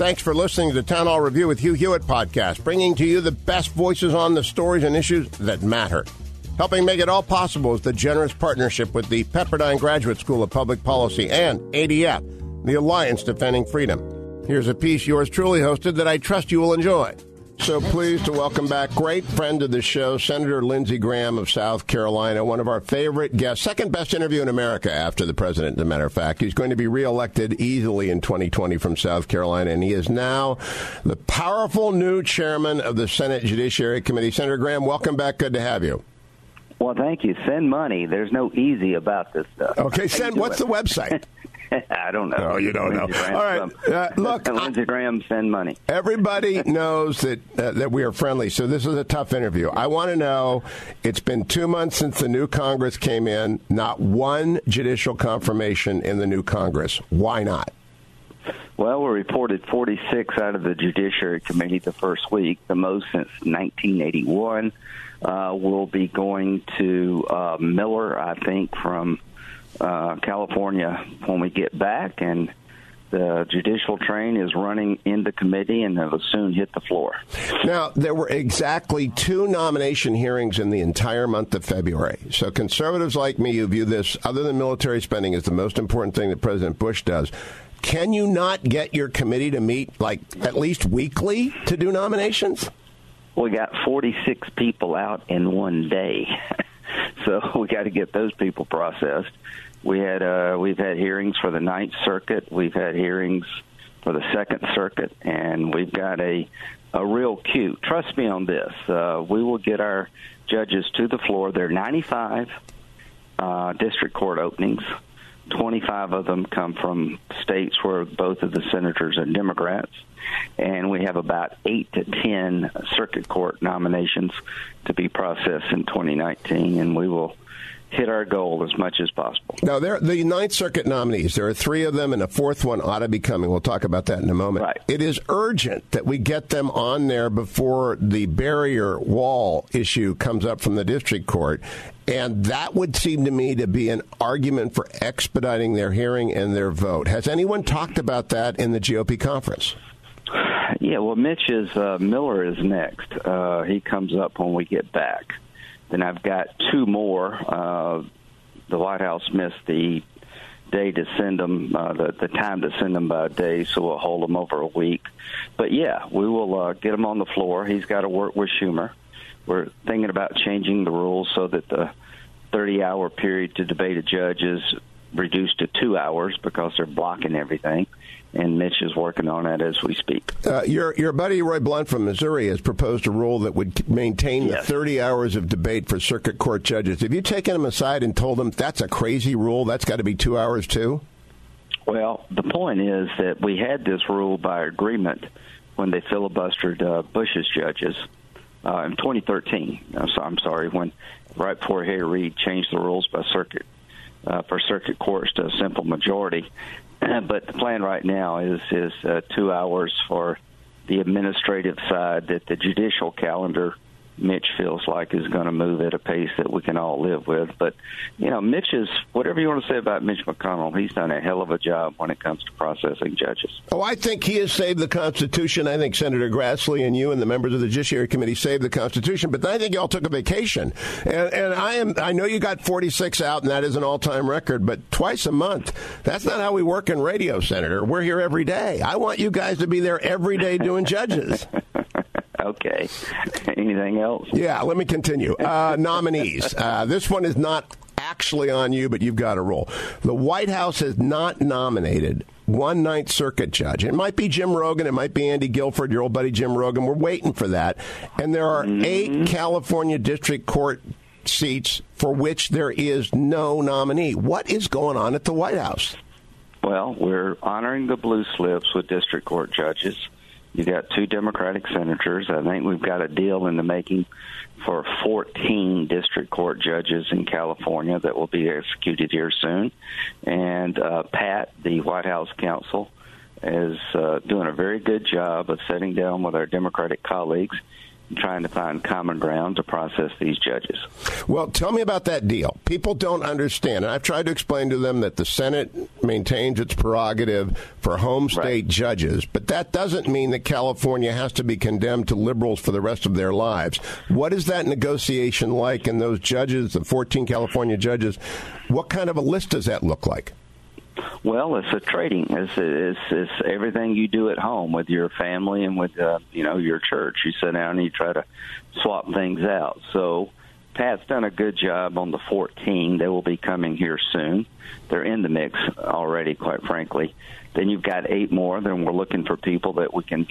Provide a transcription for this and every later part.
Thanks for listening to the Town Hall Review with Hugh Hewitt podcast, bringing to you the best voices on the stories and issues that matter. Helping make it all possible is the generous partnership with the Pepperdine Graduate School of Public Policy and ADF, the Alliance Defending Freedom. Here's a piece yours truly hosted that I trust you will enjoy. So pleased to welcome back great friend of the show, Senator Lindsey Graham of South Carolina, one of our favorite guests, second best interview in America after the president, as a matter of fact. He's going to be reelected easily in 2020 from South Carolina, and he is now the powerful new chairman of the Senate Judiciary Committee. Senator Graham, welcome back. Good to have you. Well, thank you. Send money. There's no easy about this stuff. Okay, send. What's the website? I don't know. Oh, you don't Lindsey know. Graham, All right. Uh, look, Lindsey Graham, send money. Everybody knows that uh, that we are friendly, so this is a tough interview. I want to know. It's been two months since the new Congress came in. Not one judicial confirmation in the new Congress. Why not? Well, we reported 46 out of the Judiciary Committee the first week, the most since 1981. Uh, we'll be going to uh, Miller, I think, from uh, California when we get back, and the judicial train is running into committee and it will soon hit the floor. Now, there were exactly two nomination hearings in the entire month of February. So, conservatives like me who view this, other than military spending, as the most important thing that President Bush does. Can you not get your committee to meet like at least weekly to do nominations? We got 46 people out in one day, so we got to get those people processed. We had uh, we've had hearings for the Ninth Circuit, we've had hearings for the Second Circuit, and we've got a a real queue. Trust me on this. Uh, we will get our judges to the floor. There are 95 uh, district court openings. 25 of them come from states where both of the senators are Democrats. And we have about 8 to 10 circuit court nominations to be processed in 2019. And we will hit our goal as much as possible. Now, there, the Ninth Circuit nominees, there are three of them, and a fourth one ought to be coming. We'll talk about that in a moment. Right. It is urgent that we get them on there before the barrier wall issue comes up from the district court. And that would seem to me to be an argument for expediting their hearing and their vote. Has anyone talked about that in the GOP conference? Yeah, well, Mitch is uh, Miller is next. Uh, he comes up when we get back. Then I've got two more. Uh, the White House missed the day to send them, uh, the, the time to send them by a day, so we'll hold them over a week. But yeah, we will uh, get him on the floor. He's got to work with Schumer. We're thinking about changing the rules so that the 30 hour period to debate a judge is reduced to two hours because they're blocking everything. And Mitch is working on that as we speak. Uh, your your buddy Roy Blunt from Missouri has proposed a rule that would maintain Yes. the 30 hours of debate for circuit court judges. Have you taken him aside and told him that's a crazy rule? That's got to be two hours too. Well, the point is that we had this rule by agreement when they filibustered uh, Bush's judges uh, in 2013. Uh, so I'm sorry, when right before Harry Reid changed the rules by circuit uh, for circuit courts to a simple majority. but the plan right now is is uh, two hours for the administrative side that the judicial calendar Mitch feels like is going to move at a pace that we can all live with. But you know, Mitch is whatever you want to say about Mitch McConnell, he's done a hell of a job when it comes to processing judges. Oh, I think he has saved the Constitution. I think Senator Grassley and you and the members of the Judiciary Committee saved the Constitution. But I think y'all took a vacation, and, and I am. I know you got 46 out, and that is an all-time record. But twice a month, that's not how we work in radio, Senator. We're here every day. I want you guys to be there every day doing judges. Okay. Anything else? Yeah, let me continue. Uh, nominees. Uh, this one is not actually on you, but you've got a role. The White House has not nominated one Ninth Circuit judge. It might be Jim Rogan. It might be Andy Guilford, your old buddy Jim Rogan. We're waiting for that. And there are eight California District Court seats for which there is no nominee. What is going on at the White House? Well, we're honoring the blue slips with district court judges. You got two Democratic senators. I think we've got a deal in the making for 14 district court judges in California that will be executed here soon. And uh, Pat, the White House counsel, is uh, doing a very good job of sitting down with our Democratic colleagues trying to find common ground to process these judges. Well, tell me about that deal. People don't understand. And I've tried to explain to them that the Senate maintains its prerogative for home state right. judges, but that doesn't mean that California has to be condemned to liberals for the rest of their lives. What is that negotiation like? And those judges, the 14 California judges, what kind of a list does that look like? Well, it's a trading. It's, it's it's everything you do at home with your family and with uh, you know your church. You sit down and you try to swap things out. So Pat's done a good job on the 14. They will be coming here soon. They're in the mix already, quite frankly. Then you've got eight more. Then we're looking for people that we can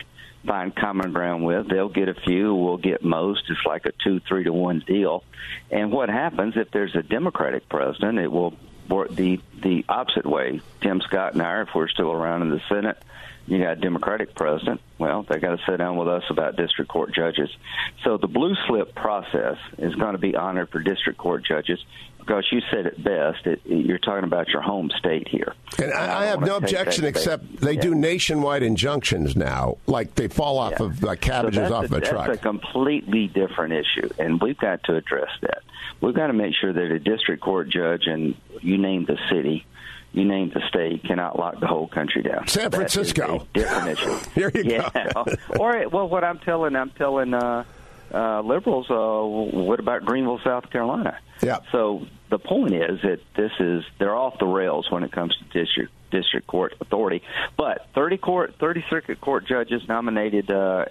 find common ground with. They'll get a few. We'll get most. It's like a two, three to one deal. And what happens if there's a Democratic president? It will the the opposite way. Tim Scott and I, if we're still around in the Senate, you got a Democratic president. Well, they got to sit down with us about district court judges. So the blue slip process is going to be honored for district court judges because you said it best. It, you're talking about your home state here. And I, I have no objection except they yeah. do nationwide injunctions now, like they fall off yeah. of like cabbages so off a, of a truck. That's a completely different issue, and we've got to address that. We've got to make sure that a district court judge and you name the city you name the state cannot lock the whole country down. San Francisco, different issue. Here you yeah. go. or well, what I'm telling, I'm telling uh, uh, liberals. Uh, what about Greenville, South Carolina? Yeah. So the point is that this is they're off the rails when it comes to district district court authority. But 30 court, 30 circuit court judges nominated uh,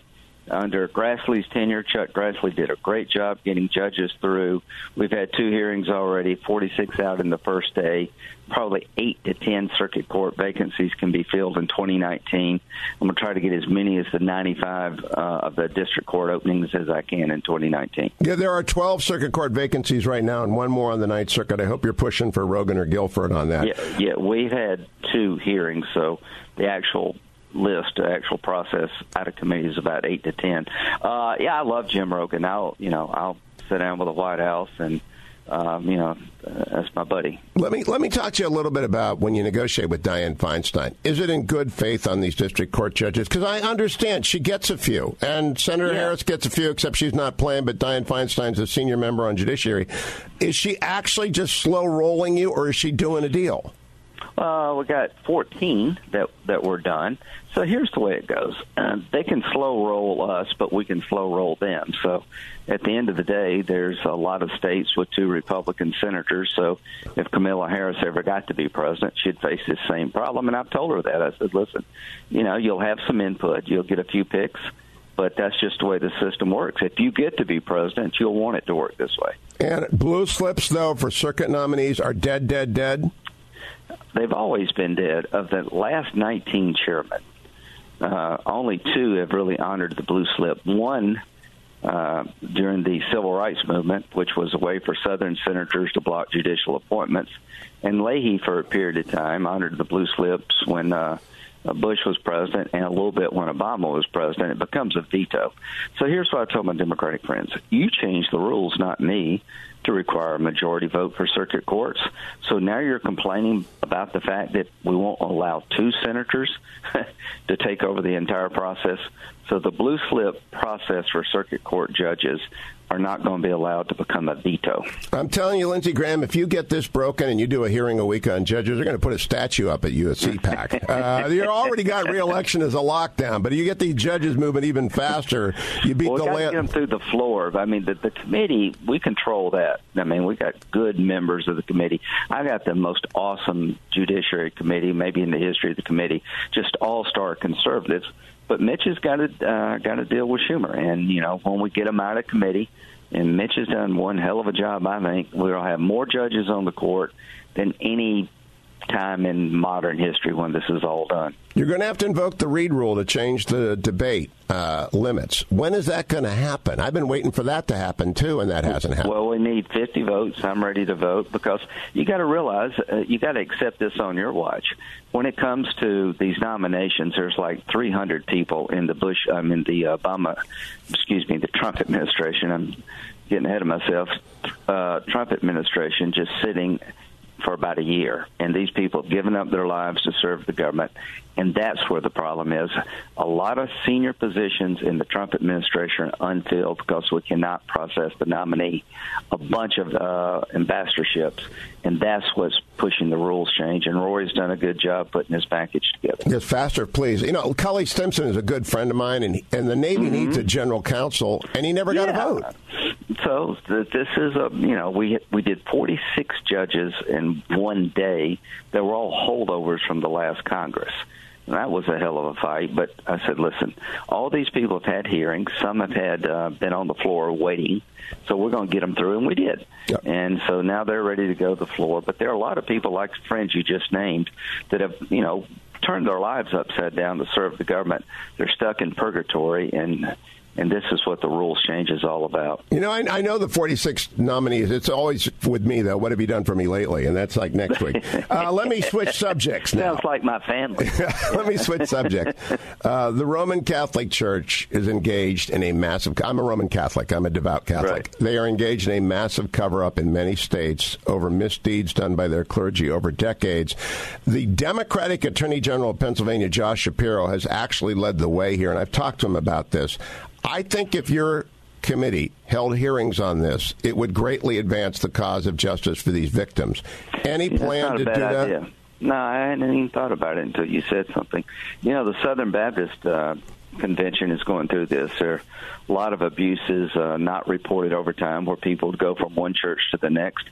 under Grassley's tenure, Chuck Grassley did a great job getting judges through. We've had two hearings already, 46 out in the first day. Probably eight to 10 circuit court vacancies can be filled in 2019. I'm going to try to get as many as the 95 uh, of the district court openings as I can in 2019. Yeah, there are 12 circuit court vacancies right now and one more on the Ninth Circuit. I hope you're pushing for Rogan or Guilford on that. Yeah, yeah we've had two hearings, so the actual list, the actual process out of committee is about eight to ten. Uh, yeah, I love Jim Rogan. I'll you know I'll sit down with the White House and. Um, you know, uh, that's my buddy. Let me let me talk to you a little bit about when you negotiate with Dianne Feinstein. Is it in good faith on these district court judges? Because I understand she gets a few, and Senator yeah. Harris gets a few, except she's not playing. But Dianne Feinstein's a senior member on Judiciary. Is she actually just slow rolling you, or is she doing a deal? Uh, we got 14 that that were done. So here's the way it goes: uh, they can slow roll us, but we can slow roll them. So at the end of the day, there's a lot of states with two Republican senators. So if Kamala Harris ever got to be president, she'd face this same problem. And I've told her that. I said, listen, you know, you'll have some input, you'll get a few picks. But that's just the way the system works. If you get to be president, you'll want it to work this way. And blue slips, though, for circuit nominees are dead, dead, dead they've always been dead. Of the last 19 chairmen, uh, only two have really honored the blue slip. One uh, during the civil rights movement, which was a way for Southern senators to block judicial appointments, and Leahy, for a period of time, honored the blue slips when uh, Bush was president and a little bit when Obama was president. It becomes a veto. So here's what I told my Democratic friends: You change the rules, not me to require a majority vote for circuit courts. So now you're complaining about the fact that we won't allow two senators to take over the entire process. So the blue slip process for circuit court judges are not going to be allowed to become a veto. I'm telling you, Lindsey Graham, if you get this broken and you do a hearing a week on judges, they're going to put a statue up at you at CPAC. uh, you already got reelection as a lockdown, but you get these judges moving even faster. You beat well, the land. get them through the floor. I mean, the, the committee, we control that. I mean, we got good members of the committee. I got the most awesome judiciary committee, maybe in the history of the committee, just all star conservatives but Mitch has got to uh, got to deal with Schumer, and you know when we get him out of committee, and Mitch has done one hell of a job. I think we'll have more judges on the court than any time in modern history when this is all done. You're going to have to invoke the Reid rule to change the debate uh, limits. When is that going to happen? I've been waiting for that to happen too, and that hasn't happened. Well, we need 50 votes. I'm ready to vote because you got to realize uh, you got to accept this on your watch. When it comes to these nominations, there's like 300 people in the Bush, I mean the Obama, excuse me, the Trump administration. I'm getting ahead of myself. Uh, Trump administration just sitting for about a year. And these people have given up their lives to serve the government. And that's where the problem is. A lot of senior positions in the Trump administration are unfilled because we cannot process the nominee. A bunch of uh, ambassadorships. And that's what's pushing the rules change. And Rory's done a good job putting his package together. Yes, faster, please. You know, Cully Stimson is a good friend of mine, and, and the Navy mm-hmm. needs a general counsel, and he never got yeah. a vote. So this is a you know we we did 46 judges in one day that were all holdovers from the last Congress. That was a hell of a fight. But I said, listen, all these people have had hearings. Some have had uh, been on the floor waiting. So we're going to get them through, and we did. Yep. And so now they're ready to go to the floor. But there are a lot of people, like friends you just named, that have you know turned their lives upside down to serve the government. They're stuck in purgatory, and and this is what the rules change is all about. You know, I, I, know the 46 nominees. It's always with me, though. What have you done for me lately? And that's like next week. Uh, let me switch subjects now. Sounds like my family. let me switch subjects. Uh, the Roman Catholic Church is engaged in a massive. I'm a Roman Catholic. I'm a devout Catholic. Right. They are engaged in a massive cover up in many states over misdeeds done by their clergy over decades. The Democratic Attorney General of Pennsylvania, Josh Shapiro, has actually led the way here, and I've talked to him about this. I think if your committee held hearings on this, it would greatly advance the cause of justice for these victims. Any plan to do idea. that? No, I hadn't even thought about it until you said something. You know, the Southern Baptist uh, Convention is going through this. There are a lot of abuses uh, not reported over time where people go from one church to the next.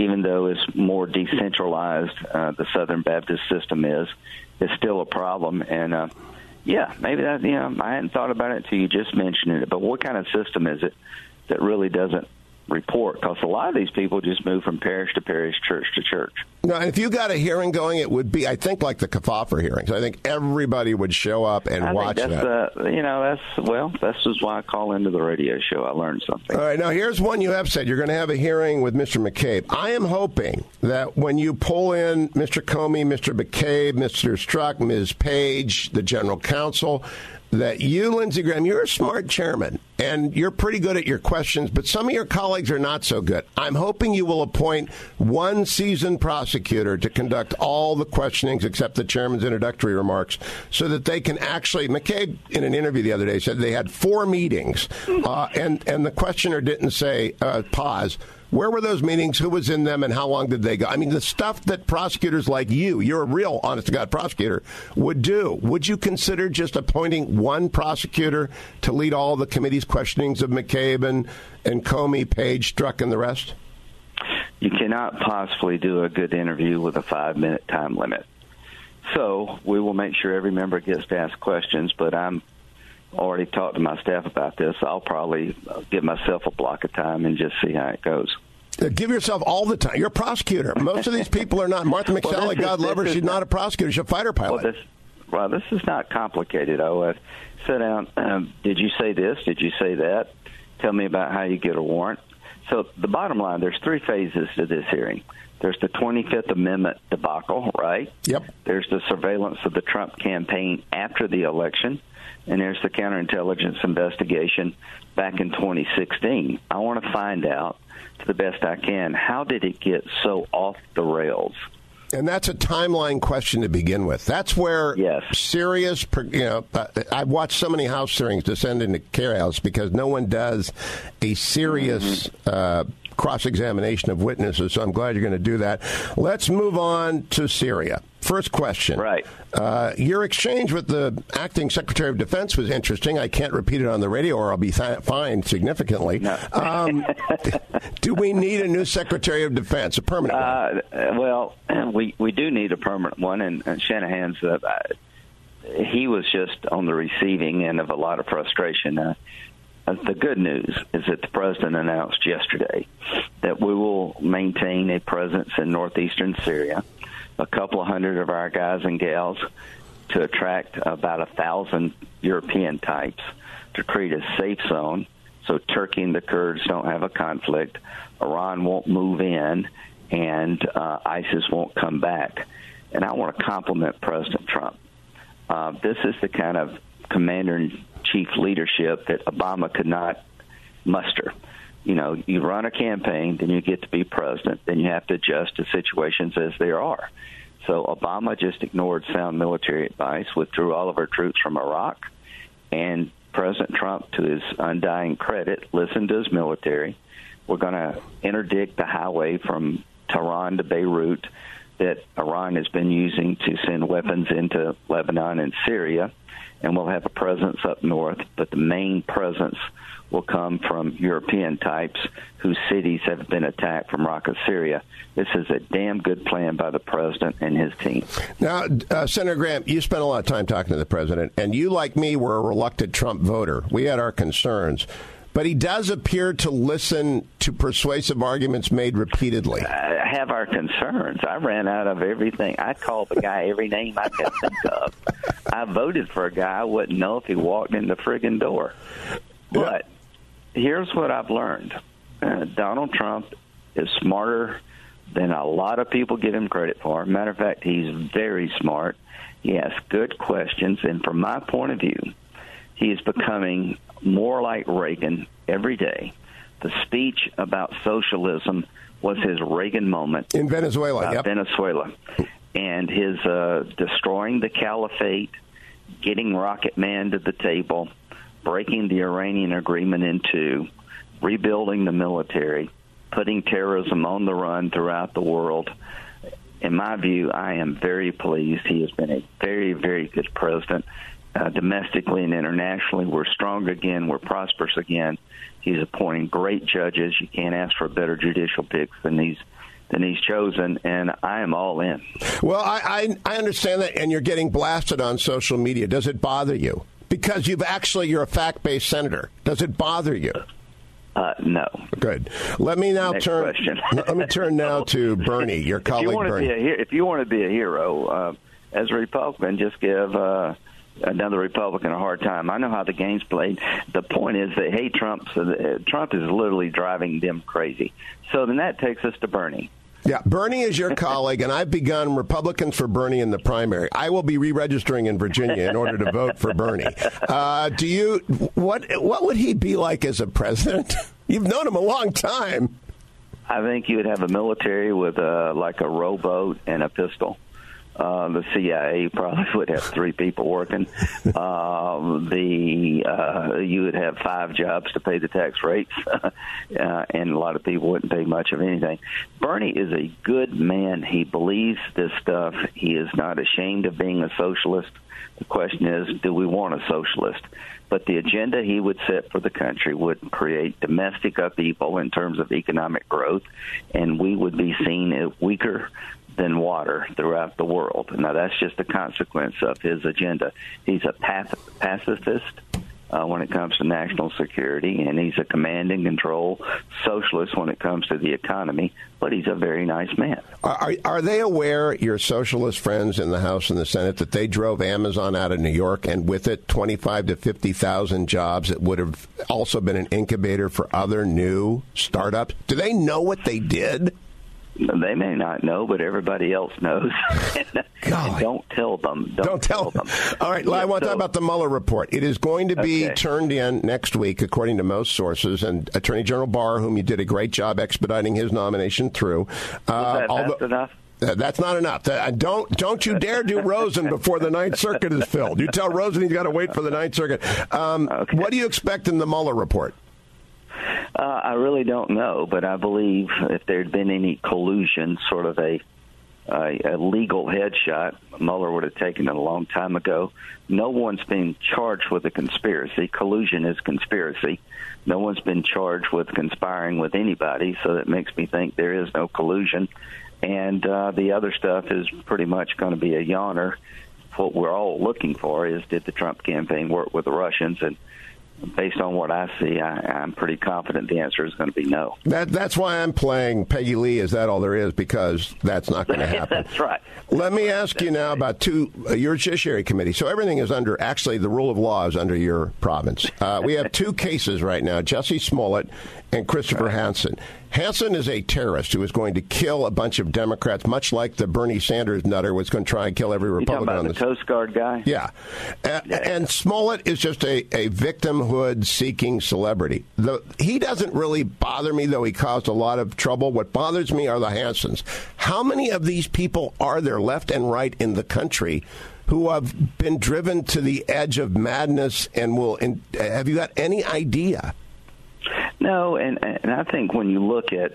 Even though it's more decentralized, uh, the Southern Baptist system is, it's still a problem. And uh, yeah, maybe that. You know, I hadn't thought about it until you just mentioned it. But what kind of system is it that really doesn't report because a lot of these people just move from parish to parish, church to church. No, and if you got a hearing going, it would be, I think, like the Kefauver hearings. I think everybody would show up and I watch that's, that. Uh, you know, that's well, that's just why I call into the radio show. I learned something. All right, now here's one you have said. You're going to have a hearing with Mr. McCabe. I am hoping that when you pull in Mr. Comey, Mr. McCabe, Mr. Strzok, Ms. Page, the general counsel, that you, Lindsey Graham, you're a smart chairman and you're pretty good at your questions, but some of your colleagues are not so good. I'm hoping you will appoint one seasoned prosecutor to conduct all the questionings except the chairman's introductory remarks so that they can actually. McCabe, in an interview the other day, said they had four meetings uh, and, and the questioner didn't say, uh, pause where were those meetings? Who was in them? And how long did they go? I mean, the stuff that prosecutors like you, you're a real honest to God prosecutor, would do. Would you consider just appointing one prosecutor to lead all the committee's questionings of McCabe and, and Comey, Page, Strzok, and the rest? You cannot possibly do a good interview with a five minute time limit. So we will make sure every member gets to ask questions, but I'm already talked to my staff about this. I'll probably give myself a block of time and just see how it goes. Uh, give yourself all the time. You're a prosecutor. Most of these people are not. Martha McSally, well, God love her, she's not a prosecutor. She's a fighter pilot. Well, this, well, this is not complicated. I would sit down. Um, did you say this? Did you say that? Tell me about how you get a warrant. So the bottom line, there's three phases to this hearing. There's the 25th Amendment debacle, right? Yep. There's the surveillance of the Trump campaign after the election and there's the counterintelligence investigation back in 2016. I want to find out, to the best I can, how did it get so off the rails? And that's a timeline question to begin with. That's where yes. serious, you know, uh, I've watched so many House hearings descend into chaos because no one does a serious mm-hmm. uh, cross examination of witnesses. So I'm glad you're going to do that. Let's move on to Syria. First question. Right. Uh, your exchange with the acting Secretary of Defense was interesting. I can't repeat it on the radio or I'll be th- fined significantly. No. um, do we need a new Secretary of Defense, a permanent uh, well, we, we do need a permanent one, and, and Shanahan's. Uh, he was just on the receiving end of a lot of frustration. Uh, uh, the good news is that the president announced yesterday that we will maintain a presence in northeastern Syria a couple of hundred of our guys and gals to attract about a thousand European types to create a safe zone so Turkey and the Kurds don't have a conflict. Iran won't move in, and uh, ISIS won't come back. And I want to compliment President Trump. Uh, this is the kind of commander in chief leadership that Obama could not muster. You know, you run a campaign, then you get to be president, then you have to adjust to situations as they are. So Obama just ignored sound military advice, withdrew all of our troops from Iraq, and President Trump, to his undying credit, listened to his military. We're going to interdict the highway from Tehran to Beirut that Iran has been using to send weapons into Lebanon and Syria, and we'll have a presence up north, but the main presence will come from European types whose cities have been attacked from Raqqa, Syria. This is a damn good plan by the president and his team. Now, uh, Senator Graham, you spent a lot of time talking to the president, and you, like me, were a reluctant Trump voter. We had our concerns. But he does appear to listen to persuasive arguments made repeatedly. I have our concerns. I ran out of everything. I called the guy every name I could think of. I voted for a guy I wouldn't know if he walked in the friggin' door. But here's what I've learned uh, Donald Trump is smarter than a lot of people give him credit for. Matter of fact, he's very smart. He asks good questions, and from my point of view, he is becoming more like Reagan every day. The speech about socialism was his Reagan moment in Venezuela. Yep. Venezuela, and his uh, destroying the caliphate, getting Rocket Man to the table, breaking the Iranian agreement in two, rebuilding the military, putting terrorism on the run throughout the world. In my view, I am very pleased. He has been a very, very good president. Uh, domestically and internationally, we're strong again. We're prosperous again. He's appointing great judges. You can't ask for better judicial picks than these than he's chosen, and I am all in. Well, I, I, I understand that, and you're getting blasted on social media. Does it bother you? Because you've actually you're a fact based senator. Does it bother you? Uh, no. Good. Let me now Next turn. question. let me turn now to Bernie, your if you colleague want to Bernie. be a if you want to be a hero, uh, as a Republican, just give uh, another Republican a hard time. I know how the game's played. The point is that hey, Trump, uh, Trump is literally driving them crazy. So then that takes us to Bernie. Yeah, Bernie is your colleague, and I've begun Republicans for Bernie in the primary. I will be re-registering in Virginia in order to vote for Bernie. Uh, do you? What What would he be like as a president? You've known him a long time. I think you would have a military with uh, like a rowboat and a pistol. Uh, the CIA probably would have three people working. Um, the uh, you would have five jobs to pay the tax rates, uh, and a lot of people wouldn't pay much of anything. Bernie is a good man. He believes this stuff. He is not ashamed of being a socialist. The question is, do we want a socialist? But the agenda he would set for the country would create domestic upheaval in terms of economic growth, and we would be seen as weaker than water throughout the world. Now, that's just a consequence of his agenda. He's a pacifist uh, when it comes to national security, and he's a command and control socialist when it comes to the economy, but he's a very nice man. Are, are they aware, your socialist friends in the House and the Senate, that they drove Amazon out of New York and with it 25 to 50,000 jobs that would have also been an incubator for other new startups? Do they know what they did? They may not know, but everybody else knows. Don't tell them. Don't, Don't tell them. All right, Yeah, I want to so- talk about the Mueller report. It is going to be Okay. turned in next week, according to most sources, and Attorney General Barr, whom you did a great job expediting his nomination through. Uh, that although- enough? Uh, that's not enough. Uh, don't don't you dare do Rosen before the Ninth Circuit is filled. You tell Rosen he's got to wait for the Ninth Circuit. Um, Okay. What do you expect in the Mueller report? Uh, I really don't know, but I believe if there had been any collusion, sort of a a, a legal headshot, Mueller would have taken it a long time ago. No one's been charged with a conspiracy. Collusion is conspiracy. No one's been charged with conspiring with anybody, so that makes me think there is no collusion. And uh, the other stuff is pretty much going to be a yawner. What we're all looking for is did the Trump campaign work with the Russians and based on what I see, I, am pretty confident the answer is going to be no. That, that's why I'm playing Peggy Lee. Is that all there is? Because that's not going to happen. that's right. Let me ask that's you now right. about two uh, your Judiciary Committee. So everything is under. Actually, the rule of law is under your province. Uh, we have two cases right now: Jussie Smollett and Christopher right. Hansen. Hansen is a terrorist who is going to kill a bunch of Democrats, much like the Bernie Sanders nutter was going to try and kill every Republican. You on the Coast Guard guy? Yeah. yeah. And Smollett is just a, a victimhood seeking celebrity. The, he doesn't really bother me, though he caused a lot of trouble. What bothers me are the Hansens. How many of these people are there left and right in the country? Who have been driven to the edge of madness and will? In, have you got any idea? No, and and I think when you look at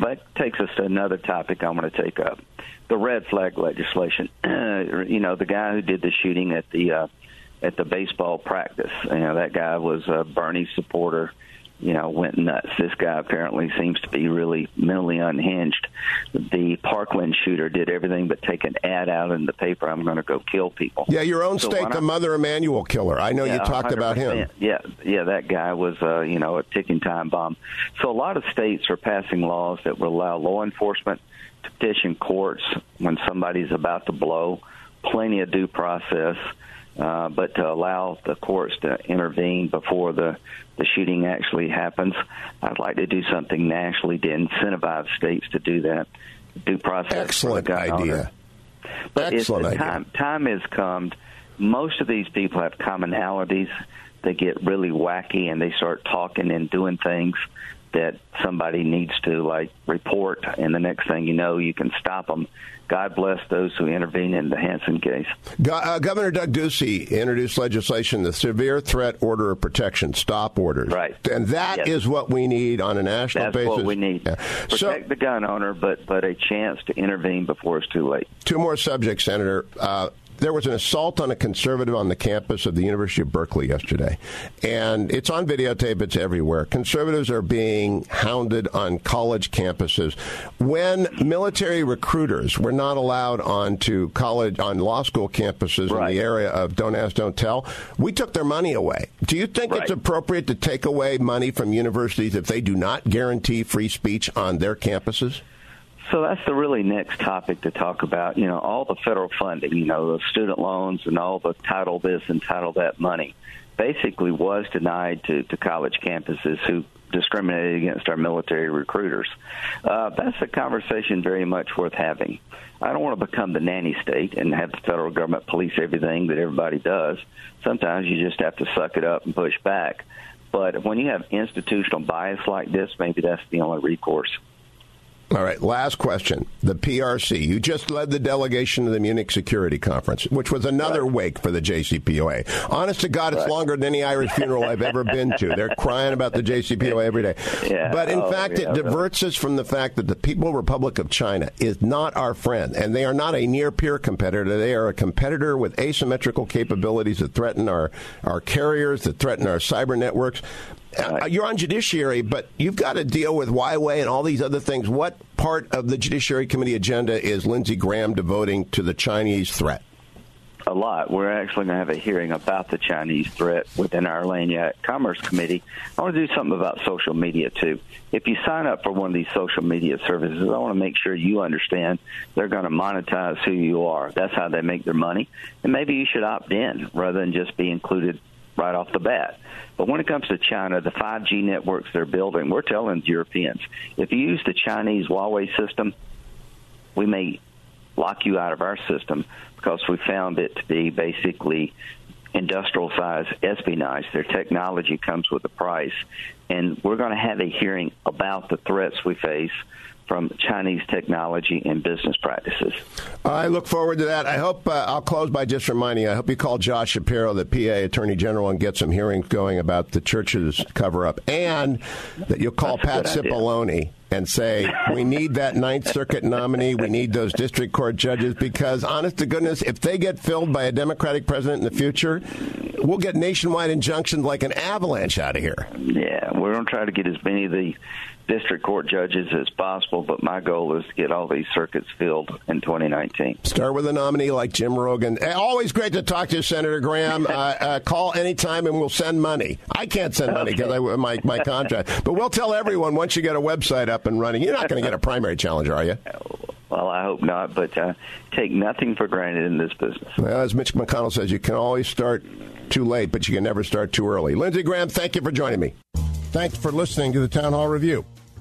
that takes us to another topic I'm going to take up the red flag legislation. you know, the guy who did the shooting at the uh, at the baseball practice. You know, that guy was a Bernie supporter you know, went nuts. This guy apparently seems to be really mentally unhinged. The Parkland shooter did everything but take an ad out in the paper. I'm going to go kill people. Yeah, your own so state, the Mother Emanuel killer. I know yeah, you talked about him. Yeah, yeah, that guy was, uh, you know, a ticking time bomb. So a lot of states are passing laws that will allow law enforcement to petition courts when somebody's about to blow. Plenty of due process. Uh, but to allow the courts to intervene before the the shooting actually happens. I'd like to do something nationally to incentivize states to do that. Due process. Excellent idea. But Excellent idea. Time, time has come. Most of these people have commonalities. They get really wacky and they start talking and doing things that somebody needs to like report, and the next thing you know, you can stop them God bless those who intervene in the Hansen case. Uh, Governor Doug Ducey introduced legislation, the Severe Threat Order of Protection, stop orders. Right. And that yes. is what we need on a national That's basis. That's what we need. Yeah. Protect so, the gun owner, but, but a chance to intervene before it's too late. Two more subjects, Senator. Uh, there was an assault on a conservative on the campus of the University of Berkeley yesterday, and it's on videotape. It's everywhere. Conservatives are being hounded on college campuses. When military recruiters were not allowed onto college on law school campuses right. in the area of Don't Ask, Don't Tell, we took their money away. Do you think right. it's appropriate to take away money from universities if they do not guarantee free speech on their campuses? So that's the really next topic to talk about. You know, all the federal funding, you know, the student loans and all the title this and title that money basically was denied to, to college campuses who discriminated against our military recruiters. Uh, that's a conversation very much worth having. I don't want to become the nanny state and have the federal government police everything that everybody does. Sometimes you just have to suck it up and push back. But when you have institutional bias like this, maybe that's the only recourse. All right, last question. The PRC. You just led the delegation to the Munich Security Conference, which was another right. wake for the JCPOA. Honest to God, it's right. longer than any Irish funeral I've ever been to. They're crying about the JCPOA every day. Yeah. But in oh, fact, yeah, it diverts really. us from the fact that the People Republic of China is not our friend, and they are not a near peer competitor. They are a competitor with asymmetrical capabilities that threaten our, our carriers, that threaten our cyber networks. Uh, you're on judiciary, but you've got to deal with Huawei and all these other things. What part of the Judiciary Committee agenda is Lindsey Graham devoting to the Chinese threat? A lot. We're actually going to have a hearing about the Chinese threat within our Land Commerce Committee. I want to do something about social media too. If you sign up for one of these social media services, I want to make sure you understand they're going to monetize who you are. That's how they make their money. And maybe you should opt in rather than just be included right off the bat. But when it comes to China, the 5G networks they're building, we're telling Europeans if you use the Chinese Huawei system, we may lock you out of our system because we found it to be basically industrial size espionage. Their technology comes with a price. And we're going to have a hearing about the threats we face from Chinese technology and business practices. I look forward to that. I hope uh, I'll close by just reminding I hope you call Josh Shapiro, the PA Attorney General, and get some hearings going about the church's cover up, and that you'll call That's Pat Cipollone and say, we need that Ninth Circuit nominee. We need those district court judges because, honest to goodness, if they get filled by a Democratic president in the future, we'll get nationwide injunctions like an avalanche out of here. Yeah, we're going to try to get as many of the district court judges as possible, but my goal is to get all these circuits filled in 2019. Start with a nominee like Jim Rogan. Eh, Always great to talk to you, Senator Graham. Uh, uh, call anytime and we'll send money. I can't send money because I my my contract, but we'll tell everyone once you get a website up and running. You're not going to get a primary challenger, are you? Well, I hope not, but uh, take nothing for granted in this business. Well, as Mitch McConnell says, you can always start too late, but you can never start too early. Lindsey Graham, thank you for joining me. Thanks for listening to the Town Hall Review.